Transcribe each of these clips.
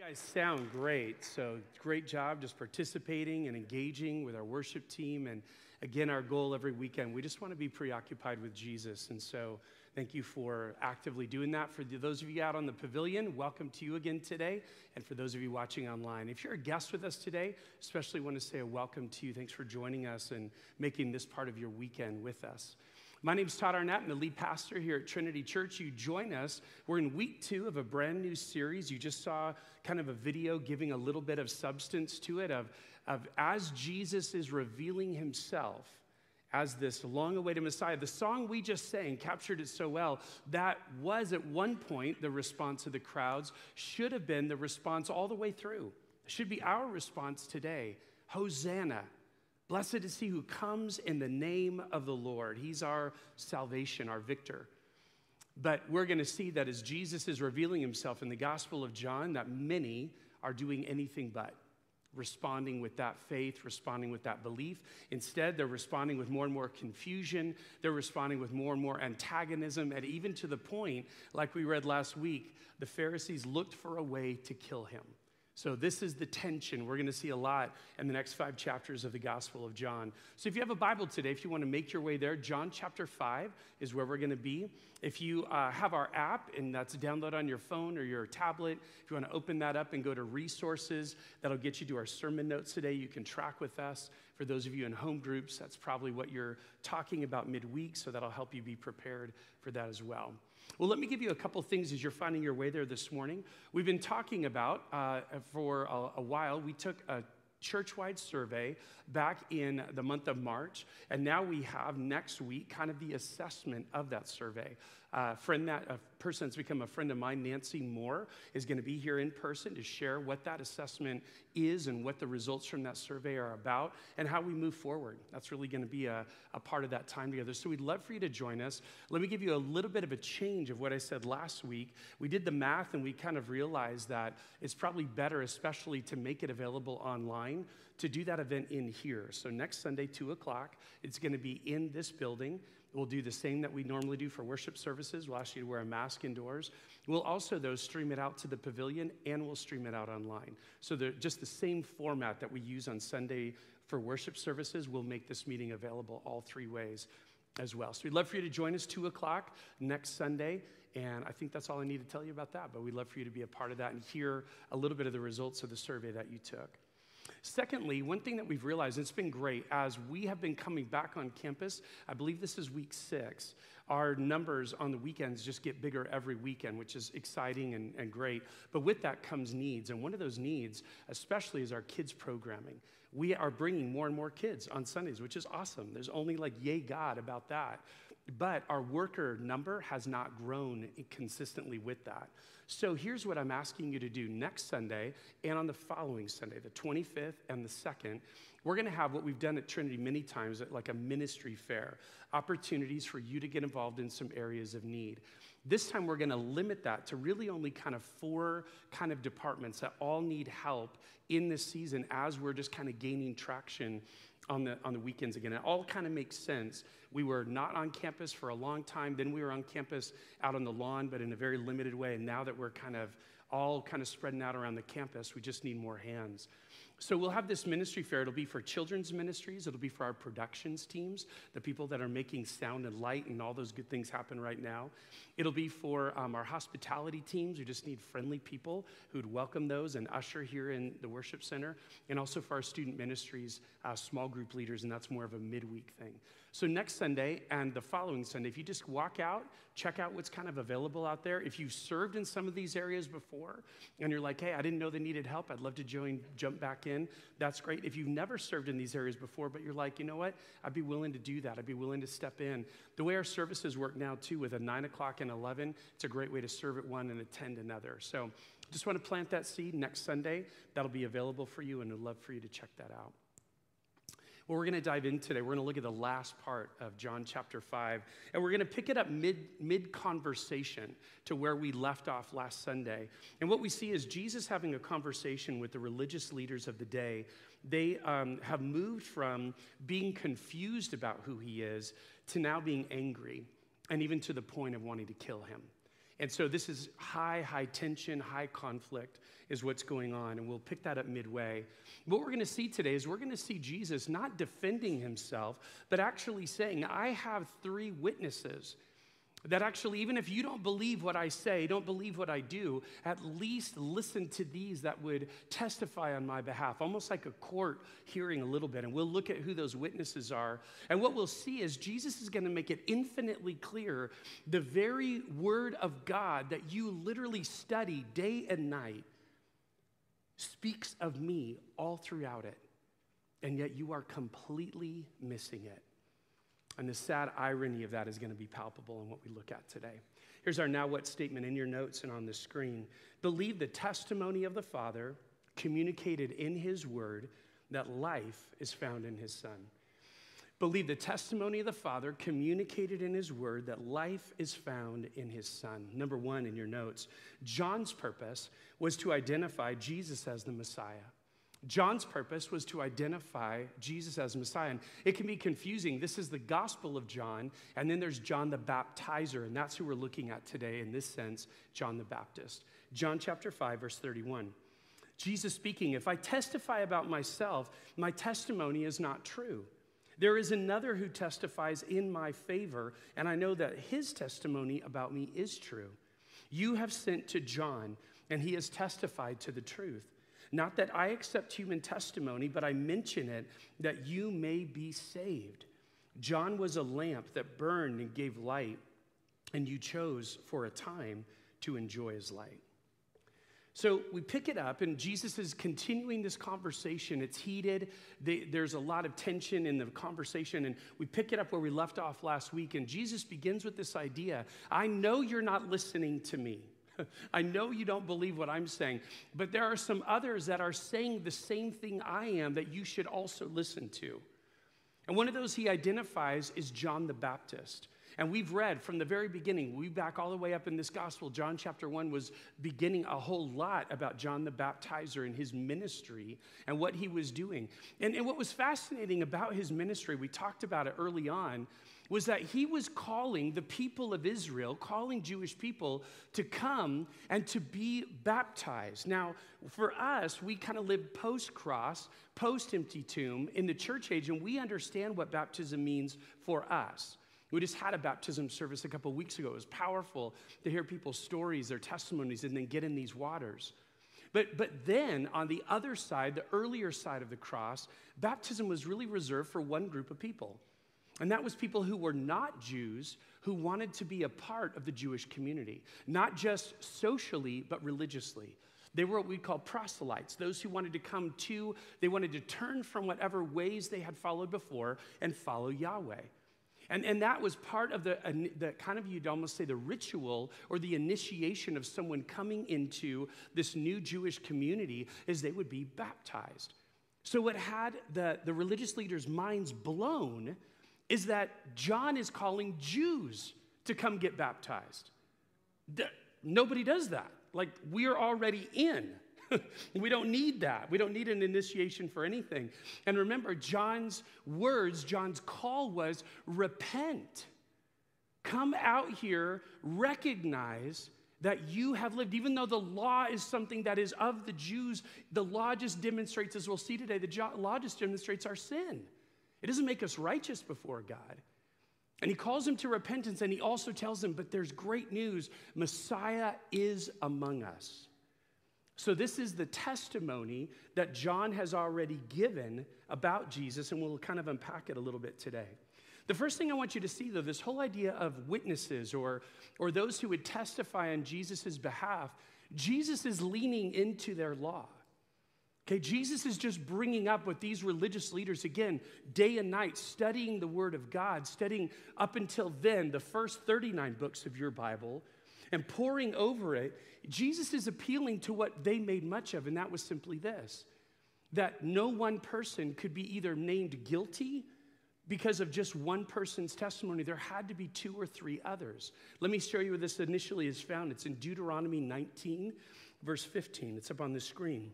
You guys sound great. So, great job just participating and engaging with our worship team. And again, our goal every weekend, we just want to be preoccupied with Jesus. And so, thank you for actively doing that. For those of you out on the pavilion, welcome to you again today. And for those of you watching online, if you're a guest with us today, especially want to say a welcome to you. Thanks for joining us and making this part of your weekend with us. My name is Todd Arnett. I'm the lead pastor here at Trinity Church. You join us. We're in week two of a brand new series. You just saw kind of a video giving a little bit of substance to it of, of as Jesus is revealing himself as this long awaited Messiah. The song we just sang captured it so well. That was at one point the response of the crowds, should have been the response all the way through. should be our response today. Hosanna. Blessed is he who comes in the name of the Lord. He's our salvation, our victor. But we're going to see that as Jesus is revealing himself in the Gospel of John, that many are doing anything but responding with that faith, responding with that belief. Instead, they're responding with more and more confusion. They're responding with more and more antagonism. And even to the point, like we read last week, the Pharisees looked for a way to kill him. So, this is the tension. We're going to see a lot in the next five chapters of the Gospel of John. So, if you have a Bible today, if you want to make your way there, John chapter 5 is where we're going to be. If you uh, have our app and that's download on your phone or your tablet, if you want to open that up and go to resources, that'll get you to our sermon notes today. You can track with us. For those of you in home groups, that's probably what you're talking about midweek, so that'll help you be prepared for that as well. Well, let me give you a couple things as you're finding your way there this morning. We've been talking about uh, for a, a while, we took a church-wide survey back in the month of March, and now we have next week kind of the assessment of that survey. Uh, friend that a person that's become a friend of mine, Nancy Moore, is going to be here in person to share what that assessment is and what the results from that survey are about and how we move forward. That's really going to be a, a part of that time together. So we'd love for you to join us. Let me give you a little bit of a change of what I said last week. We did the math and we kind of realized that it's probably better, especially to make it available online, to do that event in here. So next Sunday, 2 o'clock, it's going to be in this building. We'll do the same that we normally do for worship services. We'll ask you to wear a mask indoors. We'll also, though, stream it out to the pavilion and we'll stream it out online. So, just the same format that we use on Sunday for worship services, we'll make this meeting available all three ways as well. So, we'd love for you to join us 2 o'clock next Sunday. And I think that's all I need to tell you about that. But we'd love for you to be a part of that and hear a little bit of the results of the survey that you took. Secondly, one thing that we've realized, and it's been great, as we have been coming back on campus, I believe this is week six, our numbers on the weekends just get bigger every weekend, which is exciting and, and great. But with that comes needs. And one of those needs, especially, is our kids' programming. We are bringing more and more kids on Sundays, which is awesome. There's only like yay God about that. But our worker number has not grown consistently with that. So here's what I'm asking you to do next Sunday and on the following Sunday, the 25th and the 2nd. We're going to have what we've done at Trinity many times, like a ministry fair, opportunities for you to get involved in some areas of need. This time we're going to limit that to really only kind of four kind of departments that all need help in this season as we're just kind of gaining traction on the, on the weekends again. It all kind of makes sense. We were not on campus for a long time. Then we were on campus out on the lawn, but in a very limited way. And now that we're kind of all kind of spreading out around the campus, we just need more hands. So we'll have this ministry fair. It'll be for children's ministries. It'll be for our productions teams, the people that are making sound and light and all those good things happen right now. It'll be for um, our hospitality teams. We just need friendly people who'd welcome those and usher here in the worship center. And also for our student ministries, uh, small group leaders, and that's more of a midweek thing. So, next Sunday and the following Sunday, if you just walk out, check out what's kind of available out there. If you've served in some of these areas before and you're like, hey, I didn't know they needed help, I'd love to join, jump back in, that's great. If you've never served in these areas before, but you're like, you know what, I'd be willing to do that, I'd be willing to step in. The way our services work now, too, with a 9 o'clock and 11, it's a great way to serve at one and attend another. So, just want to plant that seed next Sunday. That'll be available for you, and I'd love for you to check that out. Well, we're going to dive in today. We're going to look at the last part of John chapter 5, and we're going to pick it up mid, mid conversation to where we left off last Sunday. And what we see is Jesus having a conversation with the religious leaders of the day. They um, have moved from being confused about who he is to now being angry, and even to the point of wanting to kill him. And so this is high, high tension, high conflict is what's going on. And we'll pick that up midway. What we're going to see today is we're going to see Jesus not defending himself, but actually saying, I have three witnesses that actually, even if you don't believe what I say, don't believe what I do, at least listen to these that would testify on my behalf, almost like a court hearing a little bit. And we'll look at who those witnesses are. And what we'll see is Jesus is going to make it infinitely clear the very word of God that you literally study day and night speaks of me all throughout it. And yet you are completely missing it. And the sad irony of that is going to be palpable in what we look at today. Here's our now what statement in your notes and on the screen. Believe the testimony of the Father communicated in his word that life is found in his Son. Believe the testimony of the Father communicated in his word that life is found in his Son. Number one in your notes, John's purpose was to identify Jesus as the Messiah. John's purpose was to identify Jesus as Messiah. And it can be confusing. This is the Gospel of John, and then there's John the Baptizer, and that's who we're looking at today in this sense, John the Baptist. John chapter 5, verse 31. Jesus speaking, If I testify about myself, my testimony is not true. There is another who testifies in my favor, and I know that his testimony about me is true. You have sent to John, and he has testified to the truth. Not that I accept human testimony, but I mention it that you may be saved. John was a lamp that burned and gave light, and you chose for a time to enjoy his light. So we pick it up, and Jesus is continuing this conversation. It's heated. there's a lot of tension in the conversation, and we pick it up where we left off last week. And Jesus begins with this idea I know you're not listening to me. I know you don't believe what I'm saying, but there are some others that are saying the same thing I am that you should also listen to. And one of those he identifies is John the Baptist. And we've read from the very beginning, we back all the way up in this gospel, John chapter 1 was beginning a whole lot about John the Baptizer and his ministry and what he was doing. And, and what was fascinating about his ministry, we talked about it early on, was that he was calling the people of Israel, calling Jewish people to come and to be baptized. Now, for us, we kind of live post cross, post empty tomb in the church age, and we understand what baptism means for us. We just had a baptism service a couple weeks ago. It was powerful to hear people's stories, their testimonies, and then get in these waters. But, but then on the other side, the earlier side of the cross, baptism was really reserved for one group of people. And that was people who were not Jews who wanted to be a part of the Jewish community, not just socially, but religiously. They were what we call proselytes, those who wanted to come to, they wanted to turn from whatever ways they had followed before and follow Yahweh. And, and that was part of the, the kind of, you'd almost say, the ritual or the initiation of someone coming into this new Jewish community is they would be baptized. So, what had the, the religious leaders' minds blown is that John is calling Jews to come get baptized. Nobody does that. Like, we're already in. we don't need that. We don't need an initiation for anything. And remember, John's words, John's call was repent. Come out here, recognize that you have lived, even though the law is something that is of the Jews, the law just demonstrates, as we'll see today, the law just demonstrates our sin. It doesn't make us righteous before God. And he calls them to repentance, and he also tells them, but there's great news Messiah is among us. So, this is the testimony that John has already given about Jesus, and we'll kind of unpack it a little bit today. The first thing I want you to see, though, this whole idea of witnesses or, or those who would testify on Jesus' behalf, Jesus is leaning into their law. Okay, Jesus is just bringing up what these religious leaders, again, day and night, studying the Word of God, studying up until then the first 39 books of your Bible, and poring over it. Jesus is appealing to what they made much of, and that was simply this that no one person could be either named guilty because of just one person's testimony. There had to be two or three others. Let me show you where this initially is found. It's in Deuteronomy 19, verse 15. It's up on the screen.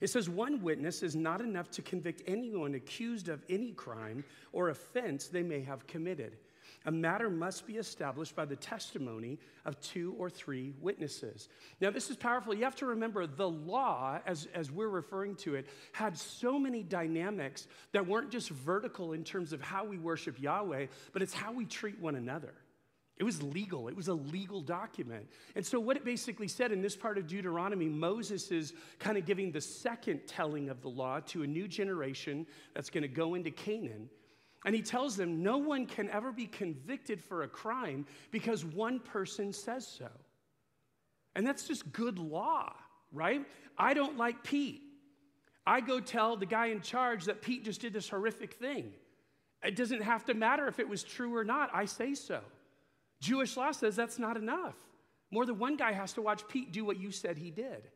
It says one witness is not enough to convict anyone accused of any crime or offense they may have committed. A matter must be established by the testimony of two or three witnesses. Now, this is powerful. You have to remember the law, as, as we're referring to it, had so many dynamics that weren't just vertical in terms of how we worship Yahweh, but it's how we treat one another. It was legal, it was a legal document. And so, what it basically said in this part of Deuteronomy, Moses is kind of giving the second telling of the law to a new generation that's going to go into Canaan. And he tells them no one can ever be convicted for a crime because one person says so. And that's just good law, right? I don't like Pete. I go tell the guy in charge that Pete just did this horrific thing. It doesn't have to matter if it was true or not, I say so. Jewish law says that's not enough. More than one guy has to watch Pete do what you said he did.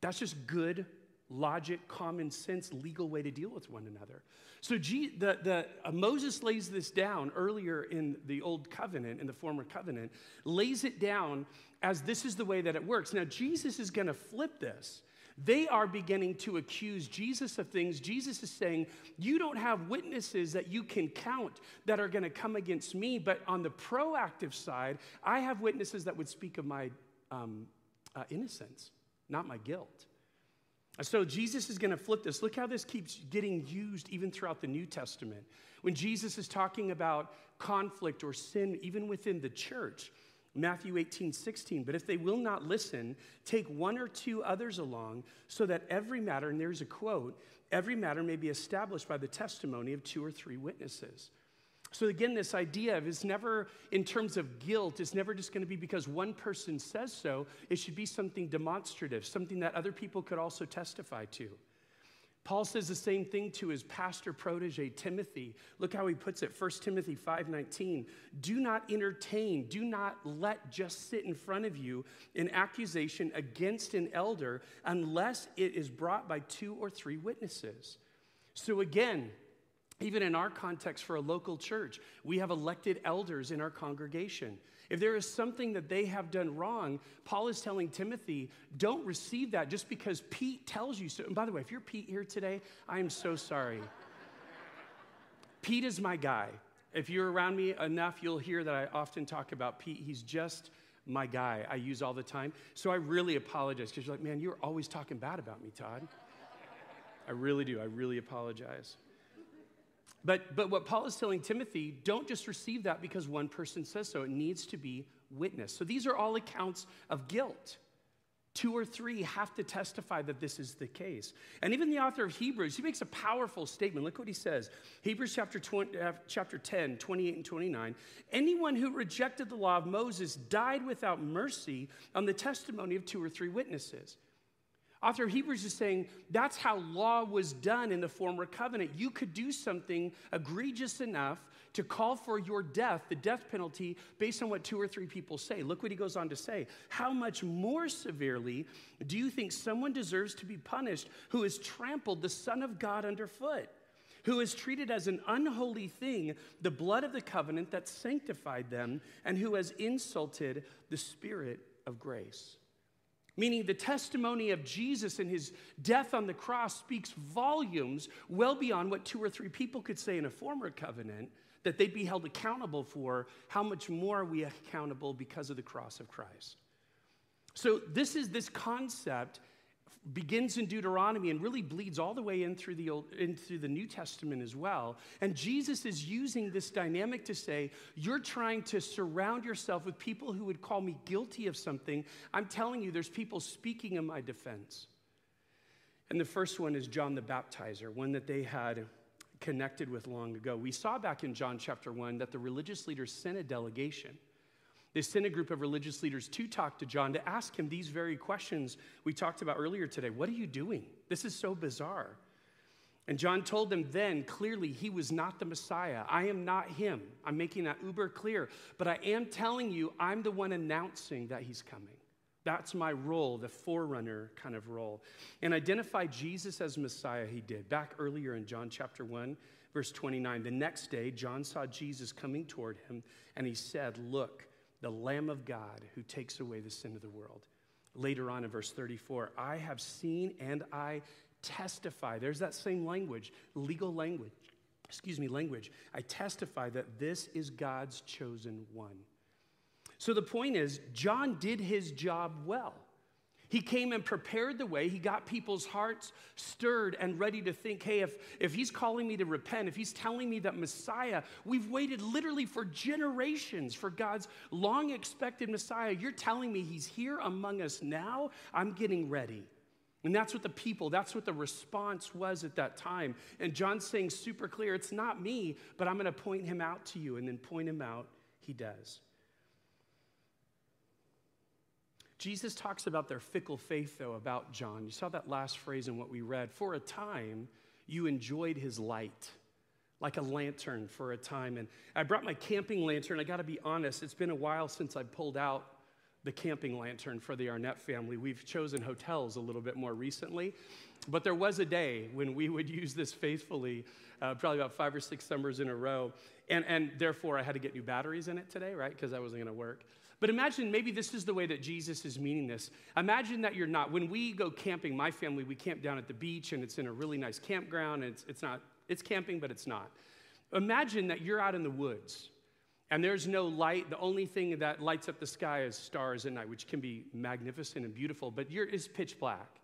That's just good logic, common sense, legal way to deal with one another. So G, the, the, uh, Moses lays this down earlier in the old covenant, in the former covenant, lays it down as this is the way that it works. Now, Jesus is going to flip this. They are beginning to accuse Jesus of things. Jesus is saying, You don't have witnesses that you can count that are going to come against me, but on the proactive side, I have witnesses that would speak of my um, uh, innocence, not my guilt. So Jesus is going to flip this. Look how this keeps getting used even throughout the New Testament. When Jesus is talking about conflict or sin, even within the church, Matthew 18, 16. But if they will not listen, take one or two others along, so that every matter, and there's a quote, every matter may be established by the testimony of two or three witnesses. So, again, this idea of it's never in terms of guilt, it's never just going to be because one person says so. It should be something demonstrative, something that other people could also testify to. Paul says the same thing to his pastor protege Timothy. Look how he puts it 1 Timothy 5:19. Do not entertain, do not let just sit in front of you an accusation against an elder unless it is brought by two or three witnesses. So again, even in our context for a local church, we have elected elders in our congregation. If there is something that they have done wrong, Paul is telling Timothy, don't receive that just because Pete tells you so. And by the way, if you're Pete here today, I am so sorry. Pete is my guy. If you're around me enough, you'll hear that I often talk about Pete. He's just my guy I use all the time. So I really apologize because you're like, man, you're always talking bad about me, Todd. I really do. I really apologize. But, but what Paul is telling Timothy, don't just receive that because one person says so. It needs to be witnessed. So these are all accounts of guilt. Two or three have to testify that this is the case. And even the author of Hebrews, he makes a powerful statement. Look what he says Hebrews chapter, 20, uh, chapter 10, 28 and 29. Anyone who rejected the law of Moses died without mercy on the testimony of two or three witnesses. Author of Hebrews is saying that's how law was done in the former covenant. You could do something egregious enough to call for your death, the death penalty, based on what two or three people say. Look what he goes on to say. How much more severely do you think someone deserves to be punished who has trampled the Son of God underfoot? Who has treated as an unholy thing the blood of the covenant that sanctified them, and who has insulted the Spirit of grace? Meaning the testimony of Jesus and his death on the cross speaks volumes well beyond what two or three people could say in a former covenant that they'd be held accountable for. How much more are we accountable because of the cross of Christ? So, this is this concept begins in Deuteronomy and really bleeds all the way in through the Old, into the New Testament as well. And Jesus is using this dynamic to say, you're trying to surround yourself with people who would call me guilty of something. I'm telling you, there's people speaking in my defense. And the first one is John the Baptizer, one that they had connected with long ago. We saw back in John chapter 1 that the religious leaders sent a delegation they sent a group of religious leaders to talk to John to ask him these very questions we talked about earlier today. What are you doing? This is so bizarre. And John told them then clearly he was not the Messiah. I am not him. I'm making that uber clear. But I am telling you, I'm the one announcing that he's coming. That's my role, the forerunner kind of role. And identify Jesus as Messiah, he did. Back earlier in John chapter 1, verse 29. The next day, John saw Jesus coming toward him, and he said, Look, the Lamb of God who takes away the sin of the world. Later on in verse 34, I have seen and I testify. There's that same language, legal language. excuse me, language. I testify that this is God's chosen one. So the point is, John did his job well. He came and prepared the way. He got people's hearts stirred and ready to think hey, if, if he's calling me to repent, if he's telling me that Messiah, we've waited literally for generations for God's long expected Messiah. You're telling me he's here among us now? I'm getting ready. And that's what the people, that's what the response was at that time. And John's saying super clear, it's not me, but I'm going to point him out to you. And then point him out, he does. Jesus talks about their fickle faith, though, about John. You saw that last phrase in what we read. For a time, you enjoyed his light, like a lantern for a time. And I brought my camping lantern. I got to be honest, it's been a while since I pulled out the camping lantern for the Arnett family. We've chosen hotels a little bit more recently. But there was a day when we would use this faithfully, uh, probably about five or six summers in a row. And, and therefore, I had to get new batteries in it today, right? Because that wasn't going to work. But imagine maybe this is the way that Jesus is meaning this. Imagine that you're not. When we go camping, my family, we camp down at the beach and it's in a really nice campground. And it's, it's not, it's camping, but it's not. Imagine that you're out in the woods and there's no light. The only thing that lights up the sky is stars at night, which can be magnificent and beautiful, but you're, it's pitch black.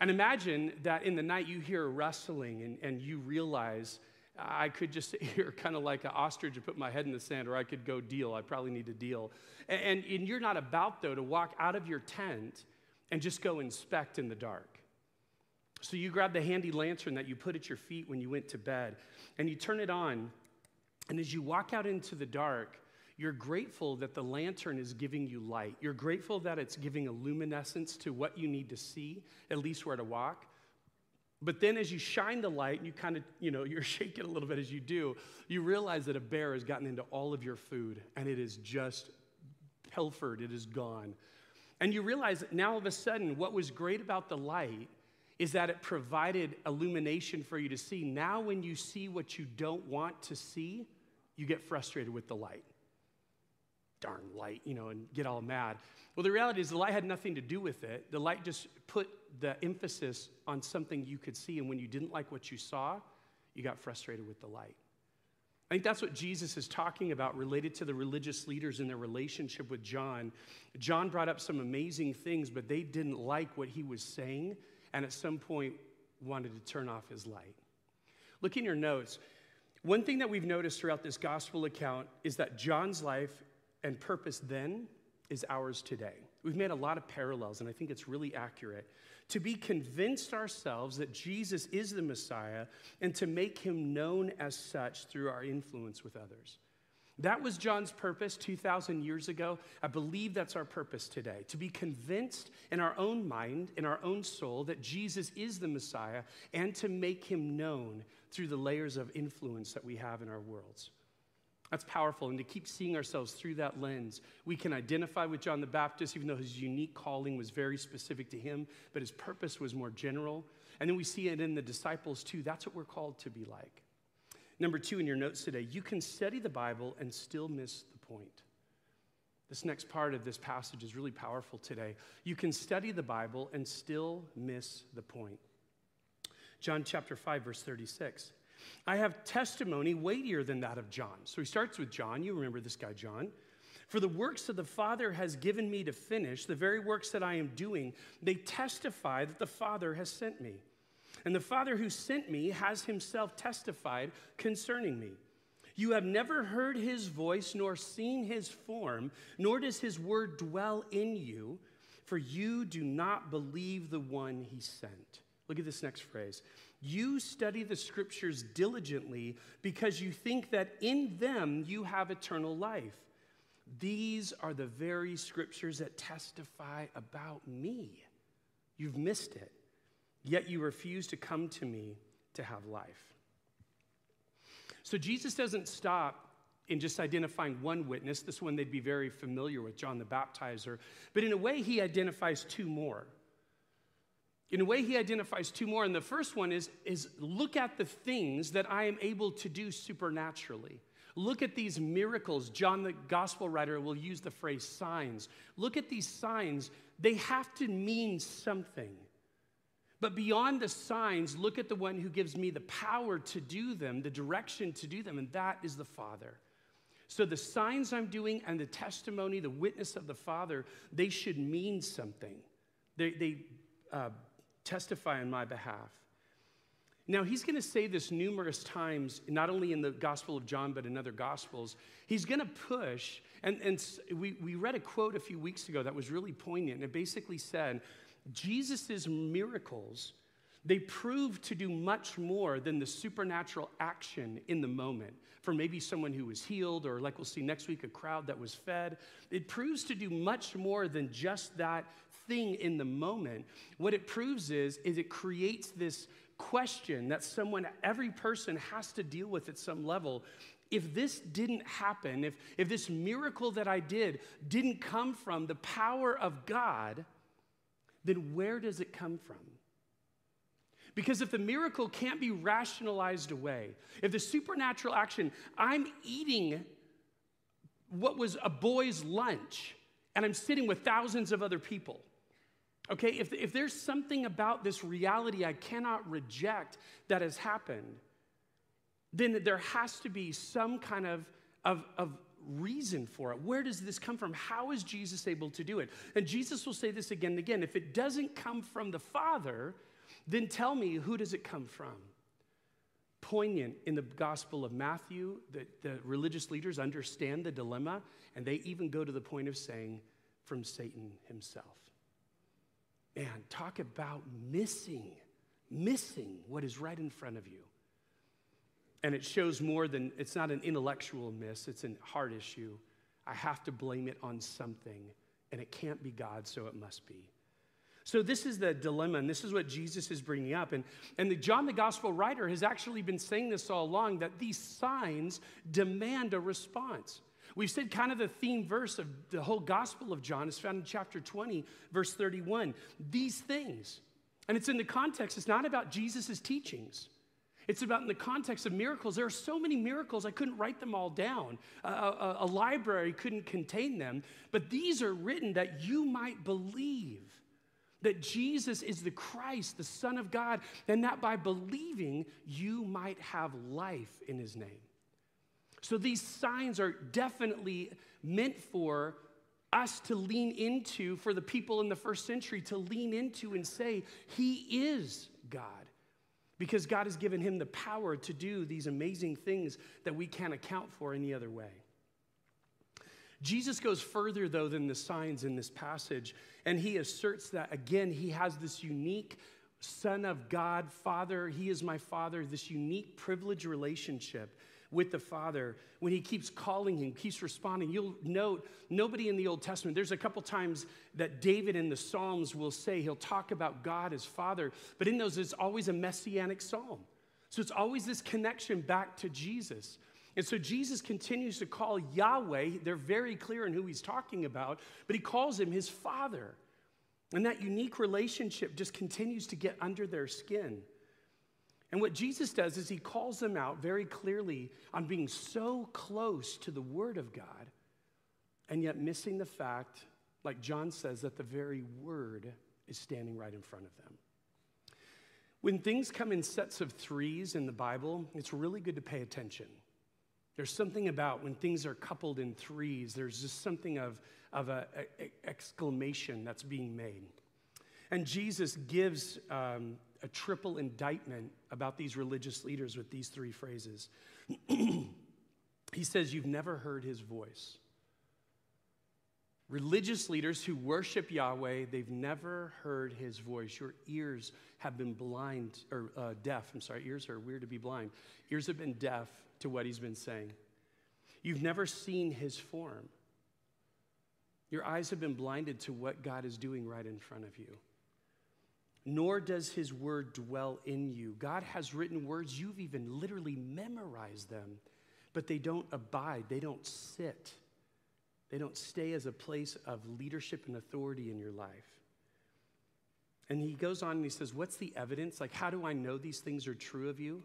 And imagine that in the night you hear rustling and, and you realize I could just sit here kind of like an ostrich and put my head in the sand, or I could go deal. I probably need to deal. And, and, you're not about, though, to walk out of your tent and just go inspect in the dark. So you grab the handy lantern that you put at your feet when you went to bed, and you turn it on. And as you walk out into the dark, you're grateful that the lantern is giving you light. You're grateful that it's giving a luminescence to what you need to see, at least where to walk. But then as you shine the light, and you kind of, you know, you're shaking a little bit as you do, you realize that a bear has gotten into all of your food and it is just pilfered, it is gone. And you realize that now all of a sudden, what was great about the light is that it provided illumination for you to see. Now, when you see what you don't want to see, you get frustrated with the light. Darn light, you know, and get all mad. Well, the reality is the light had nothing to do with it. The light just put the emphasis on something you could see, and when you didn't like what you saw, you got frustrated with the light. I think that's what Jesus is talking about related to the religious leaders and their relationship with John. John brought up some amazing things, but they didn't like what he was saying, and at some point wanted to turn off his light. Look in your notes. One thing that we've noticed throughout this gospel account is that John's life and purpose then is ours today. We've made a lot of parallels, and I think it's really accurate. To be convinced ourselves that Jesus is the Messiah and to make him known as such through our influence with others. That was John's purpose 2,000 years ago. I believe that's our purpose today to be convinced in our own mind, in our own soul, that Jesus is the Messiah and to make him known through the layers of influence that we have in our worlds. That's powerful. And to keep seeing ourselves through that lens, we can identify with John the Baptist, even though his unique calling was very specific to him, but his purpose was more general. And then we see it in the disciples too. That's what we're called to be like. Number two in your notes today, you can study the Bible and still miss the point. This next part of this passage is really powerful today. You can study the Bible and still miss the point. John chapter 5, verse 36. I have testimony weightier than that of John. So he starts with John. You remember this guy, John. For the works that the Father has given me to finish, the very works that I am doing, they testify that the Father has sent me. And the Father who sent me has himself testified concerning me. You have never heard his voice nor seen his form, nor does his word dwell in you, for you do not believe the one he sent. Look at this next phrase. You study the scriptures diligently because you think that in them you have eternal life. These are the very scriptures that testify about me. You've missed it, yet you refuse to come to me to have life. So Jesus doesn't stop in just identifying one witness, this one they'd be very familiar with, John the Baptizer, but in a way, he identifies two more. In a way, he identifies two more. And the first one is, is look at the things that I am able to do supernaturally. Look at these miracles. John, the gospel writer, will use the phrase signs. Look at these signs. They have to mean something. But beyond the signs, look at the one who gives me the power to do them, the direction to do them, and that is the Father. So the signs I'm doing and the testimony, the witness of the Father, they should mean something. They, they uh, testify on my behalf. Now, he's going to say this numerous times, not only in the Gospel of John, but in other Gospels. He's going to push, and, and we, we read a quote a few weeks ago that was really poignant. It basically said, Jesus' miracles, they prove to do much more than the supernatural action in the moment. For maybe someone who was healed, or like we'll see next week, a crowd that was fed. It proves to do much more than just that thing in the moment. What it proves is, is it creates this question that someone, every person has to deal with at some level. If this didn't happen, if, if this miracle that I did didn't come from the power of God, then where does it come from? Because if the miracle can't be rationalized away, if the supernatural action, I'm eating what was a boy's lunch and I'm sitting with thousands of other people. Okay, if, if there's something about this reality I cannot reject that has happened, then there has to be some kind of, of, of reason for it. Where does this come from? How is Jesus able to do it? And Jesus will say this again and again. If it doesn't come from the Father, then tell me who does it come from? Poignant in the Gospel of Matthew, the, the religious leaders understand the dilemma, and they even go to the point of saying, from Satan himself. Man, talk about missing, missing what is right in front of you. And it shows more than, it's not an intellectual miss, it's a heart issue. I have to blame it on something, and it can't be God, so it must be. So, this is the dilemma, and this is what Jesus is bringing up. And, and the, John, the gospel writer, has actually been saying this all along that these signs demand a response. We've said kind of the theme verse of the whole gospel of John is found in chapter 20, verse 31. These things, and it's in the context, it's not about Jesus' teachings. It's about in the context of miracles. There are so many miracles, I couldn't write them all down. A, a, a, library couldn't contain them. But these are written that you might believe that Jesus is the Christ, the Son of God, and that by believing you might have life in his name. So these signs are definitely meant for us to lean into, for the people in the first century to lean into and say, He is God because God has given him the power to do these amazing things that we can't account for any other way. Jesus goes further, though, than the signs in this passage, and he asserts that, again, he has this unique Son of God, Father, he is my Father, this unique privileged relationship with the Father, when he keeps calling him, keeps responding, you'll note nobody in the Old Testament, there's a couple times that David in the Psalms will say, he'll talk about God as Father, but in those, it's always a messianic psalm. So it's always this connection back to Jesus. And so Jesus continues to call Yahweh, they're very clear in who he's talking about, but he calls him his Father. And that unique relationship just continues to get under their skin. And what Jesus does is he calls them out very clearly on being so close to the Word of God and yet missing the fact, like John says, that the very Word is standing right in front of them. When things come in sets of threes in the Bible, it's really good to pay attention. There's something about when things are coupled in threes, there's just something of, of an exclamation that's being made. And Jesus gives um, a triple indictment about these religious leaders with these three phrases. he says, You've never heard his voice. Religious leaders who worship Yahweh, they've never heard his voice. Your ears have been blind, or uh, deaf. I'm sorry, ears are weird to be blind. Ears have been deaf to what he's been saying. You've never seen his form. Your eyes have been blinded to what God is doing right in front of you nor does his word dwell in you. God has written words, you've even literally memorized them, but they don't abide, they don't sit, they don't stay as a place of leadership and authority in your life. And he goes on and he says, What's the evidence? Like, how do I know these things are true of you?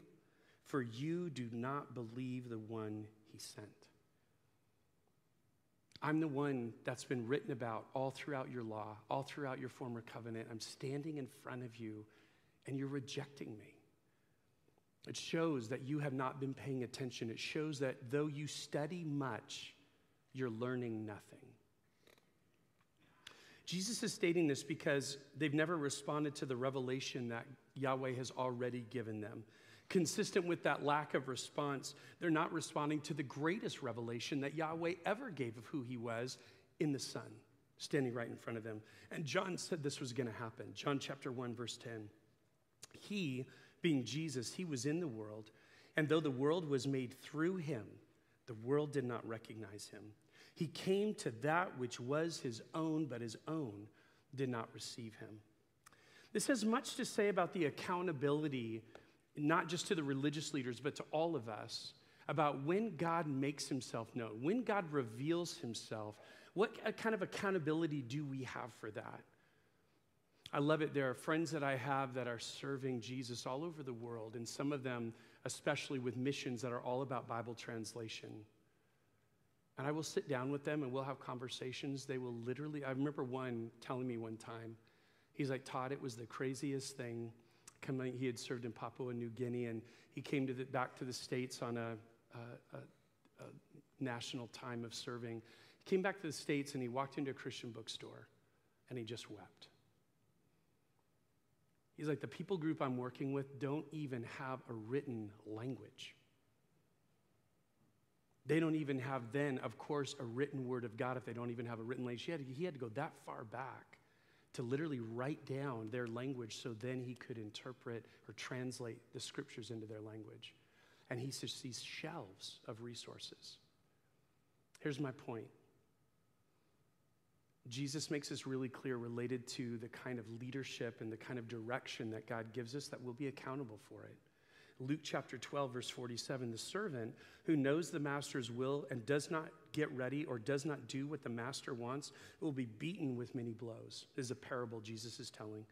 For you do not believe the one he sent. I'm the one that's been written about all throughout your law, all throughout your former covenant. I'm standing in front of you, and you're rejecting me. It shows that you have not been paying attention. It shows that though you study much, you're learning nothing. Jesus is stating this because they've never responded to the revelation that Yahweh has already given them. Consistent with that lack of response, they're not responding to the greatest revelation that Yahweh ever gave of who he was in the Son, standing right in front of them. And John said this was going to happen. John chapter 1, verse 10. He, being Jesus, he was in the world, and though the world was made through him, the world did not recognize him. He came to that which was his own, but his own did not receive him. This has much to say about the accountability, not just to the religious leaders, but to all of us, about when God makes himself known, when God reveals himself. What kind of accountability do we have for that? I love it. There are friends that I have that are serving Jesus all over the world, and some of them, especially with missions that are all about Bible translation. And I will sit down with them and we'll have conversations. They will literally, I remember one telling me one time, he's like, Todd, it was the craziest thing. He had served in Papua New Guinea and he came to the, back to the States on a, a, a, a national time of serving. He came back to the States and he walked into a Christian bookstore and he just wept. He's like, the people group I'm working with don't even have a written language. They don't even have then, of course, a written word of God if they don't even have a written language. He had, he had to go that far back to literally write down their language so then he could interpret or translate the scriptures into their language. And he sees shelves of resources. Here's my point Jesus makes this really clear related to the kind of leadership and the kind of direction that God gives us that we'll be accountable for it. Luke chapter 12, verse 47 the servant who knows the master's will and does not get ready or does not do what the master wants will be beaten with many blows. Is a parable Jesus is telling.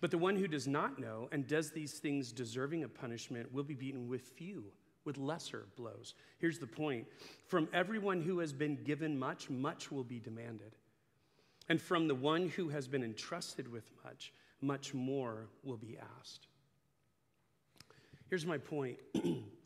But the one who does not know and does these things deserving of punishment will be beaten with few, with lesser blows. Here's the point from everyone who has been given much, much will be demanded. And from the one who has been entrusted with much, much more will be asked. Here's my point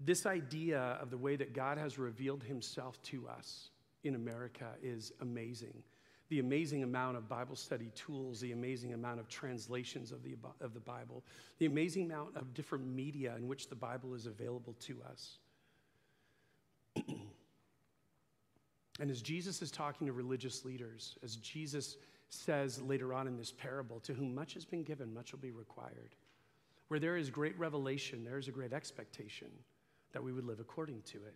this idea of the way that God has revealed himself to us in America is amazing. The amazing amount of Bible study tools, the amazing amount of translations of the, of the Bible, the amazing amount of different media in which the Bible is available to us. and as Jesus is talking to religious leaders, as Jesus says later on in this parable, to whom much has been given, much will be required. Where there is great revelation, there is a great expectation that we would live according to it.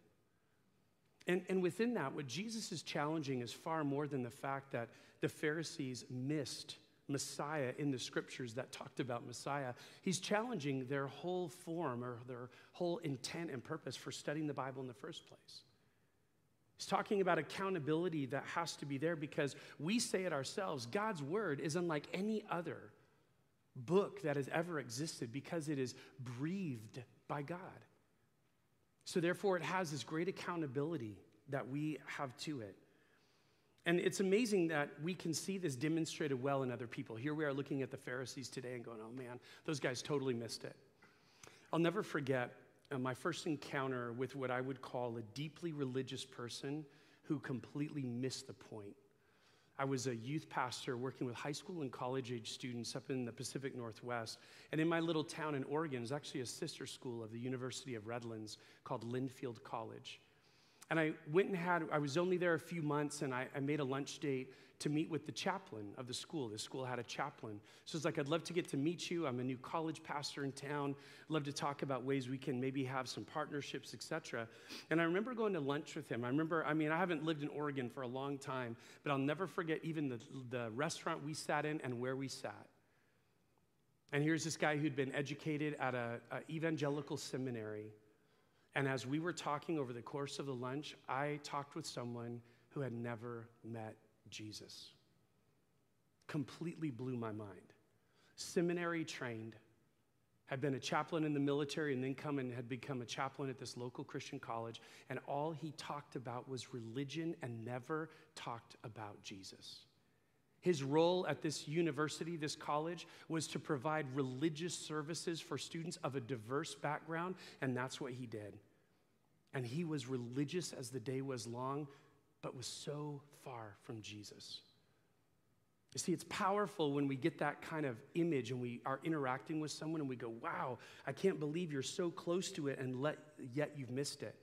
And, and within that, what Jesus is challenging is far more than the fact that the Pharisees missed Messiah in the scriptures that talked about Messiah. He's challenging their whole form or their whole intent and purpose for studying the Bible in the first place. He's talking about accountability that has to be there because we say it ourselves God's word is unlike any other book that has ever existed because it is breathed by God. So, therefore, it has this great accountability that we have to it. And it's amazing that we can see this demonstrated well in other people. Here we are looking at the Pharisees today and going, oh man, those guys totally missed it. I'll never forget uh, my first encounter with what I would call a deeply religious person who completely missed the point. I was a youth pastor working with high school and college age students up in the Pacific Northwest. And in my little town in Oregon is actually a sister school of the University of Redlands called Linfield College. And I went and had, I was only there a few months, and I, I, made a lunch date to meet with the chaplain of the school. The school had a chaplain. So it's like, I'd love to get to meet you. I'm a new college pastor in town. Love to talk about ways we can maybe have some partnerships, etc. And I remember going to lunch with him. I remember, I mean, I haven't lived in Oregon for a long time, but I'll never forget even the, the restaurant we sat in and where we sat. And here's this guy who'd been educated at an evangelical seminary and as we were talking over the course of the lunch, I talked with someone who had never met Jesus. Completely blew my mind. Seminary trained, had been a chaplain in the military and then come and had become a chaplain at this local Christian college. And all he talked about was religion and never talked about Jesus. His role at this university, this college, was to provide religious services for students of a diverse background, and that's what he did. And he was religious as the day was long, but was so far from Jesus. You see, it's powerful when we get that kind of image and we are interacting with someone and we go, wow, I can't believe you're so close to it and let, yet you've missed it.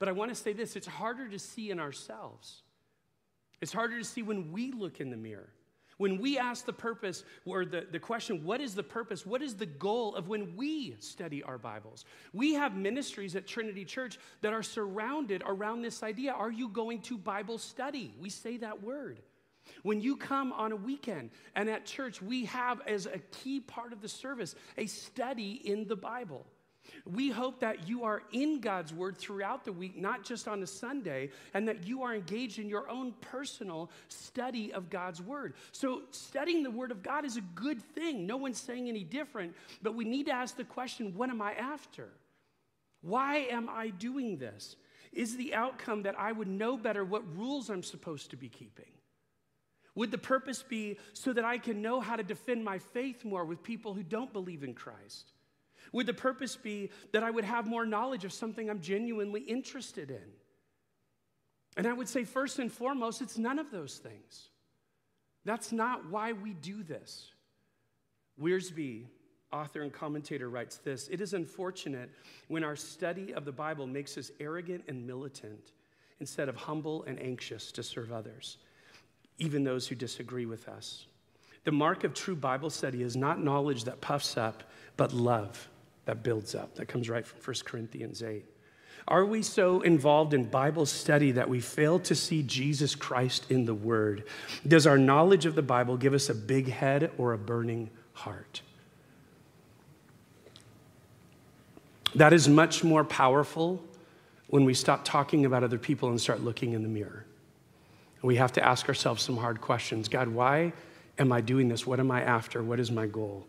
But I want to say this it's harder to see in ourselves. It's harder to see when we look in the mirror. When we ask the purpose or the, the question, what is the purpose? What is the goal of when we study our Bibles? We have ministries at Trinity Church that are surrounded around this idea. Are you going to Bible study? We say that word. When you come on a weekend and at church, we have as a key part of the service a study in the Bible. We hope that you are in God's Word throughout the week, not just on a Sunday, and that you are engaged in your own personal study of God's Word. So, studying the Word of God is a good thing. No one's saying any different, but we need to ask the question what am I after? Why am I doing this? Is the outcome that I would know better what rules I'm supposed to be keeping? Would the purpose be so that I can know how to defend my faith more with people who don't believe in Christ? Would the purpose be that I would have more knowledge of something I'm genuinely interested in? And I would say, first and foremost, it's none of those things. That's not why we do this. Wiersbe, author and commentator, writes this It is unfortunate when our study of the Bible makes us arrogant and militant instead of humble and anxious to serve others even those who disagree with us. The mark of true Bible study is not knowledge that puffs up, but love that builds up. That comes right from 1 Corinthians 8. Are we so involved in Bible study that we fail to see Jesus Christ in the Word? Does our knowledge of the Bible give us a big head or a burning heart? That is much more powerful when we stop talking about other people and start looking in the mirror. We have to ask ourselves some hard questions God, why am I doing this? What am I after? What is my goal?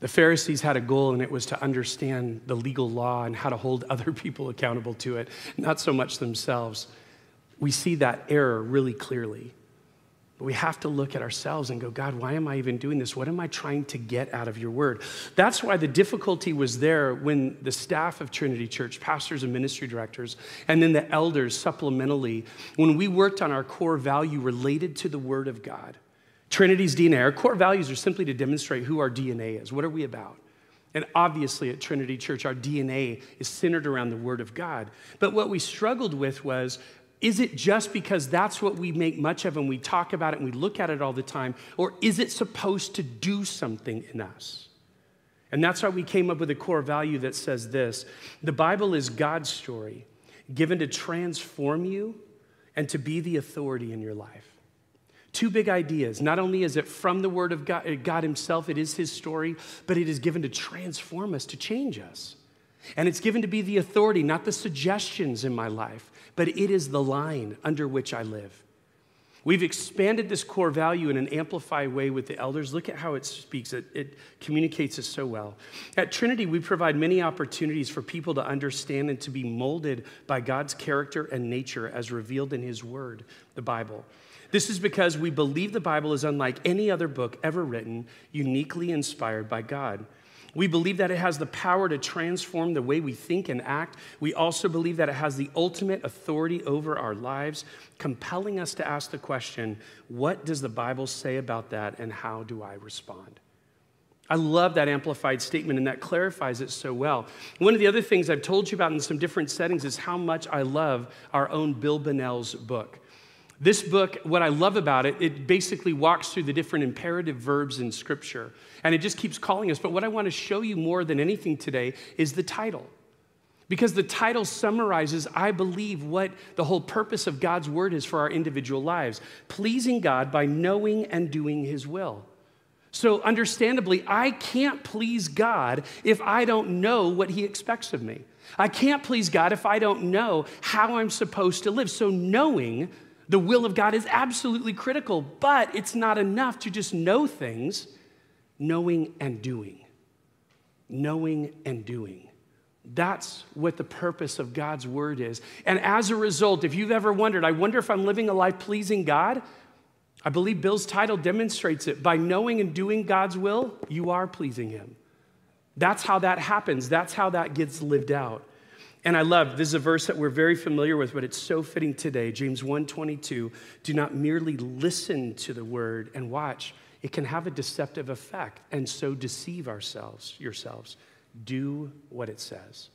The Pharisees had a goal, and it was to understand the legal law and how to hold other people accountable to it, not so much themselves. We see that error really clearly. But we have to look at ourselves and go, God, why am I even doing this? What am I trying to get out of your word? That's why the difficulty was there when the staff of Trinity Church, pastors and ministry directors, and then the elders supplementally, when we worked on our core value related to the word of God. Trinity's DNA, our core values are simply to demonstrate who our DNA is. What are we about? And obviously, at Trinity Church, our DNA is centered around the Word of God. But what we struggled with was is it just because that's what we make much of and we talk about it and we look at it all the time? Or is it supposed to do something in us? And that's why we came up with a core value that says this The Bible is God's story given to transform you and to be the authority in your life. Two big ideas. Not only is it from the Word of God, uh, God Himself, it is His story, but it is given to transform us, to change us. And it's given to be the authority, not the suggestions in my life, but it is the line under which I live. We've expanded this core value in an amplified way with the elders. Look at how it speaks, it, it, communicates it so well. At Trinity, we provide many opportunities for people to understand and to be molded by God's character and nature as revealed in His Word, the Bible. This is because we believe the Bible is unlike any other book ever written, uniquely inspired by God. We believe that it has the power to transform the way we think and act. We also believe that it has the ultimate authority over our lives, compelling us to ask the question what does the Bible say about that, and how do I respond? I love that amplified statement, and that clarifies it so well. One of the other things I've told you about in some different settings is how much I love our own Bill Bonnell's book. This book, what I love about it, it basically walks through the different imperative verbs in Scripture. And it just keeps calling us. But what I want to show you more than anything today is the title. Because the title summarizes, I believe, what the whole purpose of God's word is for our individual lives pleasing God by knowing and doing his will. So, understandably, I can't please God if I don't know what he expects of me. I can't please God if I don't know how I'm supposed to live. So, knowing the will of God is absolutely critical, but it's not enough to just know things, knowing and doing. Knowing and doing. That's what the purpose of God's word is. And as a result, if you've ever wondered, I wonder if I'm living a life pleasing God, I believe Bill's title demonstrates it. By knowing and doing God's will, you are pleasing Him. That's how that happens. That's how that gets lived out. And I love this is a verse that we're very familiar with, but it's so fitting today. James 1:22. Do not merely listen to the word and watch. It can have a deceptive effect and so deceive ourselves, yourselves. Do what it says.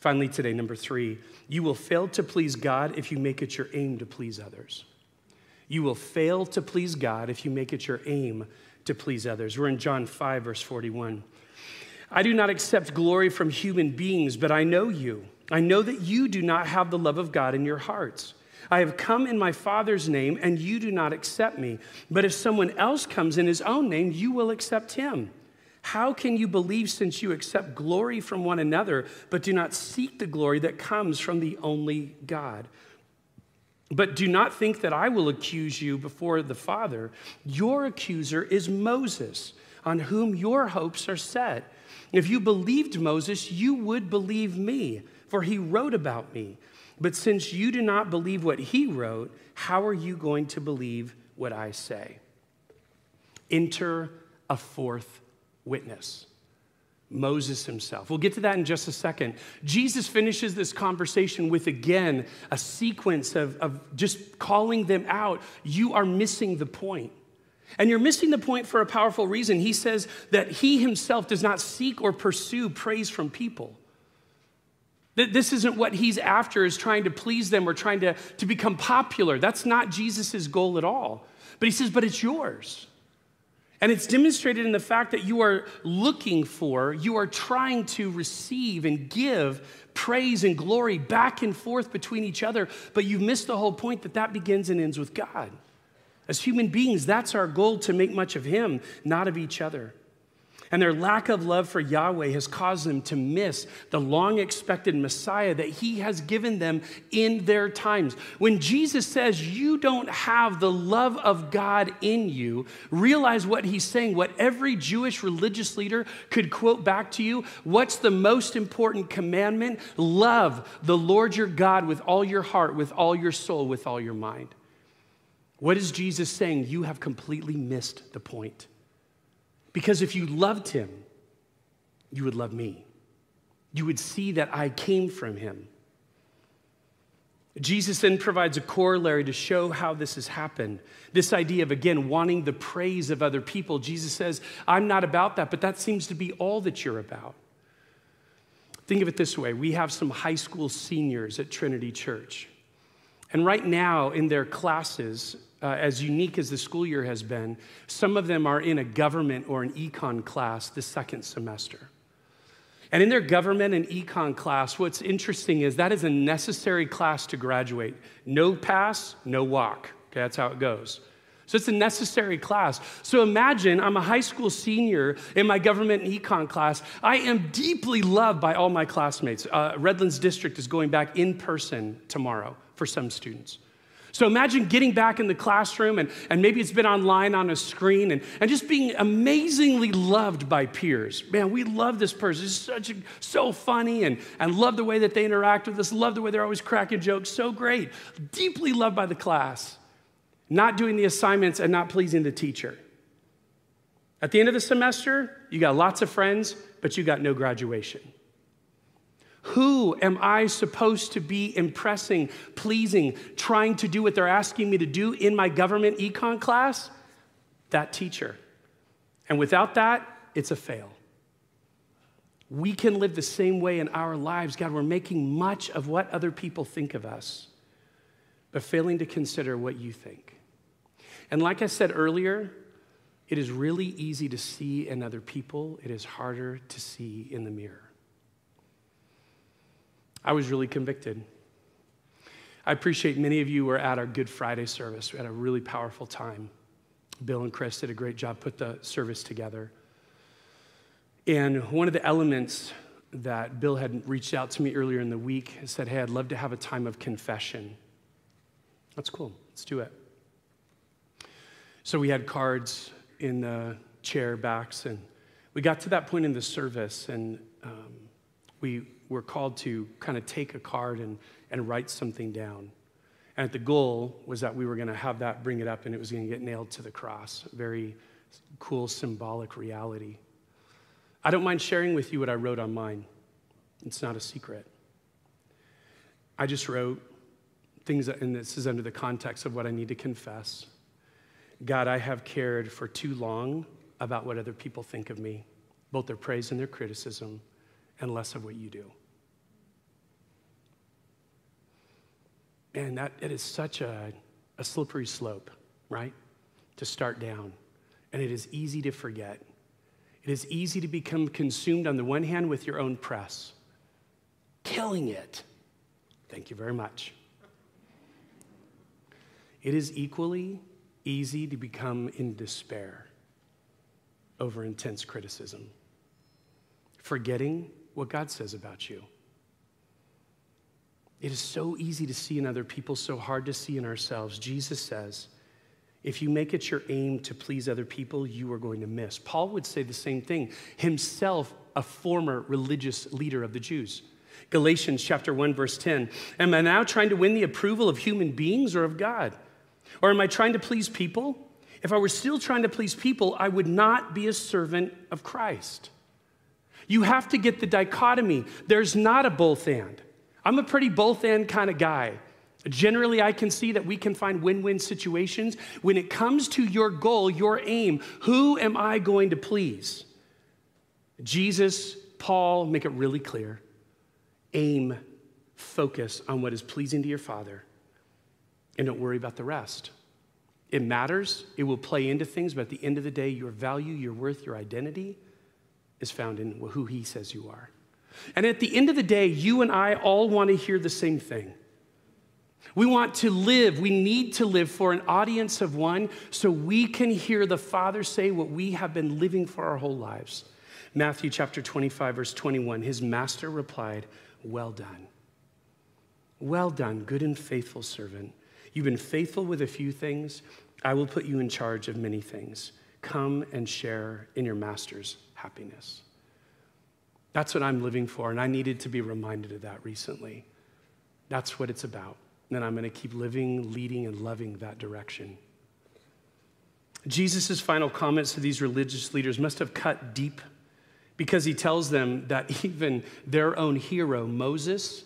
Finally, today, number three, you will fail to please God if you make it your aim to please others. You will fail to please God if you make it your aim to please others. We're in John 5, verse 41. I do not accept glory from human beings, but I know you. I know that you do not have the love of God in your hearts. I have come in my Father's name, and you do not accept me. But if someone else comes in his own name, you will accept him. How can you believe since you accept glory from one another, but do not seek the glory that comes from the only God? But do not think that I will accuse you before the Father. Your accuser is Moses, on whom your hopes are set. If you believed Moses, you would believe me, for he wrote about me. But since you do not believe what he wrote, how are you going to believe what I say? Enter a fourth witness. Moses himself. We'll get to that in just a second. Jesus finishes this conversation with again a sequence of, of just calling them out. You are missing the point. And you're missing the point for a powerful reason. He says that he himself does not seek or pursue praise from people. That this isn't what he's after, is trying to please them or trying to, to become popular. That's not Jesus' goal at all. But he says, but it's yours. And it's demonstrated in the fact that you are looking for, you are trying to receive and give praise and glory back and forth between each other, but you've missed the whole point that that begins and ends with God. As human beings, that's our goal to make much of Him, not of each other. And their lack of love for Yahweh has caused them to miss the long expected Messiah that He has given them in their times. When Jesus says, You don't have the love of God in you, realize what He's saying, what every Jewish religious leader could quote back to you. What's the most important commandment? Love the Lord your God with all your heart, with all your soul, with all your mind. What is Jesus saying? You have completely missed the point. Because if you loved him, you would love me. You would see that I came from him. Jesus then provides a corollary to show how this has happened. This idea of, again, wanting the praise of other people. Jesus says, I'm not about that, but that seems to be all that you're about. Think of it this way we have some high school seniors at Trinity Church. And right now, in their classes, uh, as unique as the school year has been, some of them are in a government or an econ class the second semester. And in their government and econ class, what's interesting is that is a necessary class to graduate. No pass, no walk. Okay, that's how it goes. So it's a necessary class. So imagine I'm a high school senior in my government and econ class. I am deeply loved by all my classmates. Uh, Redlands District is going back in person tomorrow for some students. So imagine getting back in the classroom and, and maybe it's been online on a screen and, and just being amazingly loved by peers. Man, we love this person. It's such a, so funny and, and love the way that they interact with us, love the way they're always cracking jokes. So great. Deeply loved by the class. Not doing the assignments and not pleasing the teacher. At the end of the semester, you got lots of friends, but you got no graduation. Who am I supposed to be impressing, pleasing, trying to do what they're asking me to do in my government econ class? That teacher. And without that, it's a fail. We can live the same way in our lives. God, we're making much of what other people think of us, but failing to consider what you think. And like I said earlier, it is really easy to see in other people, it is harder to see in the mirror. I was really convicted. I appreciate many of you were at our Good Friday service. We had a really powerful time. Bill and Chris did a great job put the service together. And one of the elements that Bill had reached out to me earlier in the week said, Hey, I'd love to have a time of confession. That's cool. Let's do it. So we had cards in the chair backs, and we got to that point in the service, and um, we we're called to kind of take a card and, and write something down. And the goal was that we were going to have that, bring it up, and it was going to get nailed to the cross. Very cool symbolic reality. I don't mind sharing with you what I wrote on mine. It's not a secret. I just wrote things, that, and this is under the context of what I need to confess. God, I have cared for too long about what other people think of me, both their praise and their criticism, and less of what you do. And that it is such a, a slippery slope, right? To start down. And it is easy to forget. It is easy to become consumed on the one hand with your own press, killing it. Thank you very much. It is equally easy to become in despair over intense criticism, forgetting what God says about you. It is so easy to see in other people, so hard to see in ourselves. Jesus says, if you make it your aim to please other people, you are going to miss. Paul would say the same thing, himself a former religious leader of the Jews. Galatians chapter 1 verse 10. Am I now trying to win the approval of human beings or of God? Or am I trying to please people? If I were still trying to please people, I would not be a servant of Christ. You have to get the dichotomy. There's not a both and. I'm a pretty both end kind of guy. Generally, I can see that we can find win win situations. When it comes to your goal, your aim, who am I going to please? Jesus, Paul make it really clear. Aim, focus on what is pleasing to your Father, and don't worry about the rest. It matters, it will play into things, but at the end of the day, your value, your worth, your identity is found in who He says you are. And at the end of the day, you and I all want to hear the same thing. We want to live, we need to live for an audience of one so we can hear the Father say what we have been living for our whole lives. Matthew chapter 25, verse 21, his master replied, Well done. Well done, good and faithful servant. You've been faithful with a few things. I will put you in charge of many things. Come and share in your master's happiness. That's what I'm living for, and I needed to be reminded of that recently. That's what it's about. And I'm going to keep living, leading, and loving that direction. Jesus' final comments to these religious leaders must have cut deep because he tells them that even their own hero, Moses,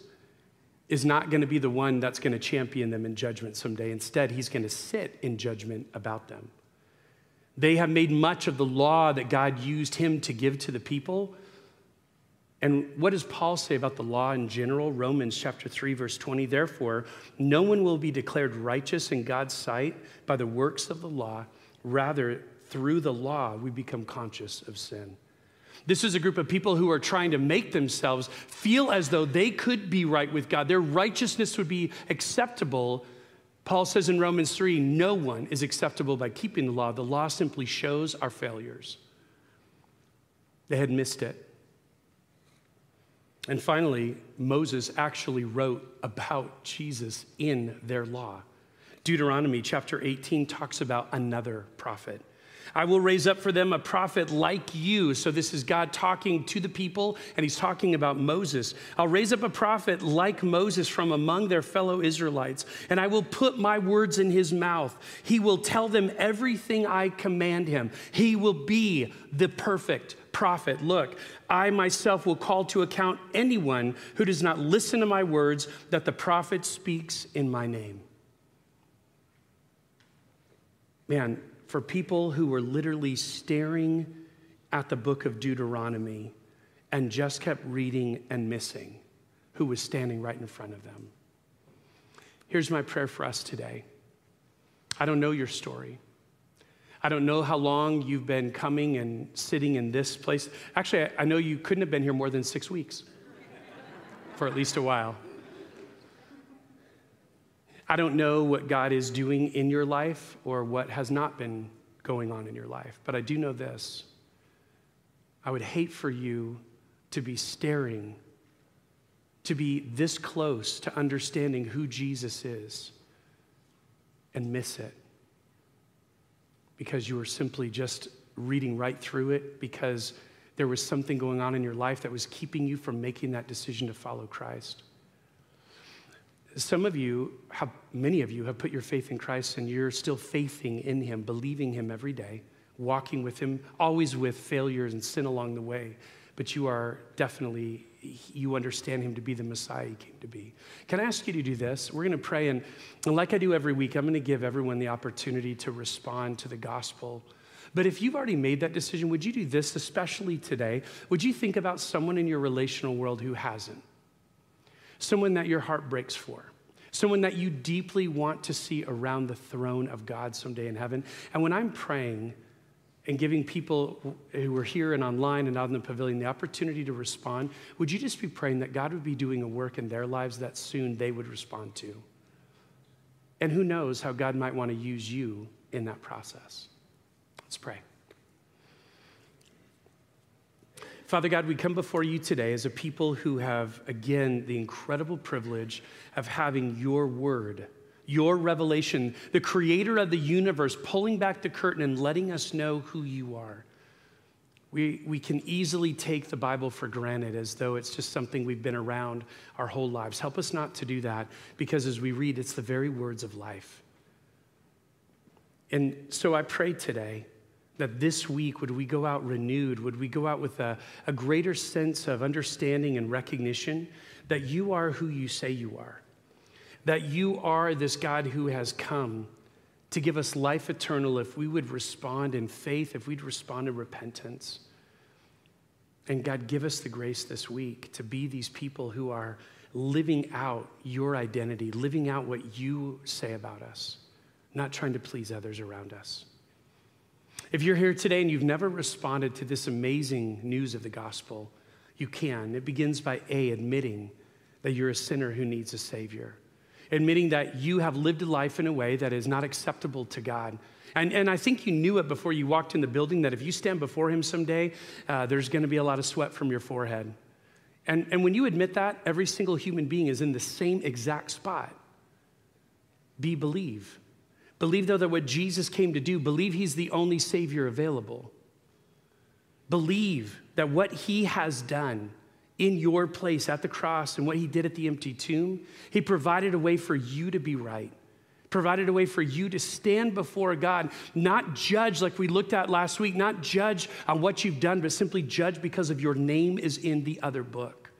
is not going to be the one that's going to champion them in judgment someday. Instead, he's going to sit in judgment about them. They have made much of the law that God used him to give to the people and what does Paul say about the law in general? Romans chapter 3 verse 20. Therefore, no one will be declared righteous in God's sight by the works of the law, rather through the law we become conscious of sin. This is a group of people who are trying to make themselves feel as though they could be right with God. Their righteousness would be acceptable. Paul says in Romans 3 no one is acceptable by keeping the law. The law simply shows our failures. They had missed it. And finally, Moses actually wrote about Jesus in their law. Deuteronomy chapter 18 talks about another prophet. I will raise up for them a prophet like you. So, this is God talking to the people, and he's talking about Moses. I'll raise up a prophet like Moses from among their fellow Israelites, and I will put my words in his mouth. He will tell them everything I command him. He will be the perfect prophet. Look, I myself will call to account anyone who does not listen to my words that the prophet speaks in my name. Man, for people who were literally staring at the book of Deuteronomy and just kept reading and missing who was standing right in front of them. Here's my prayer for us today. I don't know your story. I don't know how long you've been coming and sitting in this place. Actually, I know you couldn't have been here more than six weeks for at least a while. I don't know what God is doing in your life or what has not been going on in your life, but I do know this. I would hate for you to be staring, to be this close to understanding who Jesus is and miss it because you were simply just reading right through it because there was something going on in your life that was keeping you from making that decision to follow Christ. Some of you how many of you have put your faith in Christ and you're still faithing in Him, believing Him every day, walking with Him, always with failures and sin along the way, but you are definitely, you understand Him to be the Messiah He came to be. Can I ask you to do this? We're going to pray, and, and like I do every week, I'm going to give everyone the opportunity to respond to the gospel. But if you've already made that decision, would you do this, especially today? Would you think about someone in your relational world who hasn't? Someone that your heart breaks for someone that you deeply want to see around the throne of God someday in heaven. And when I'm praying and giving people who are here and online and out in the pavilion the opportunity to respond, would you just be praying that God would be doing a work in their lives that soon they would respond to? And who knows how God might want to use you in that process? Let's pray. Father God, we come before you today as a people who have, again, the incredible privilege of having your word, your revelation, the creator of the universe, pulling back the curtain and letting us know who you are. We, we can easily take the Bible for granted as though it's just something we've been around our whole lives. Help us not to do that because as we read, it's the very words of life. And so I pray today that this week would we go out renewed? Would we go out with a, a greater sense of understanding and recognition that you are who you say you are? That you are this God who has come to give us life eternal if we would respond in faith, if we'd respond in repentance. And God, give us the grace this week to be these people who are living out your identity, living out what you say about us, not trying to please others around us. If you're here today and you've never responded to this amazing news of the gospel, you can. It begins by A, admitting that you're a sinner who needs a Savior, admitting that you have lived a life in a way that is not acceptable to God. And, and I think you knew it before you walked in the building that if you stand before Him someday, uh, there's going to be a lot of sweat from your forehead. And, and when you admit that, every single human being is in the same exact spot. Be believe. Believe, though, that what Jesus came to do, believe he's the only Savior available. Believe that what he has done in your place at the cross and what he did at the empty tomb, he provided a way for you to be right, provided a way for you to stand before God, not judge like we looked at last week, not judge on what you've done, but simply judge because of your name is in the other book,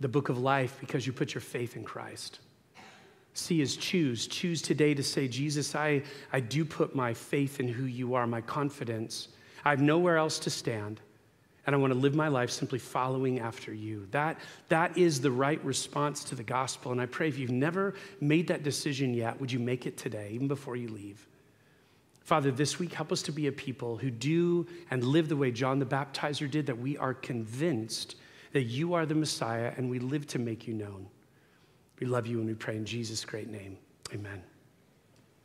the book of life, because you put your faith in Christ. See is choose. Choose today to say, Jesus, I, I do put my faith in who you are, my confidence. I have nowhere else to stand, and I want to live my life simply following after you. That, that is the right response to the gospel. And I pray if you've never made that decision yet, would you make it today, even before you leave? Father, this week, help us to be a people who do and live the way John the Baptizer did, that we are convinced that you are the Messiah and we live to make you known. We love you and we pray in Jesus' great name. Amen.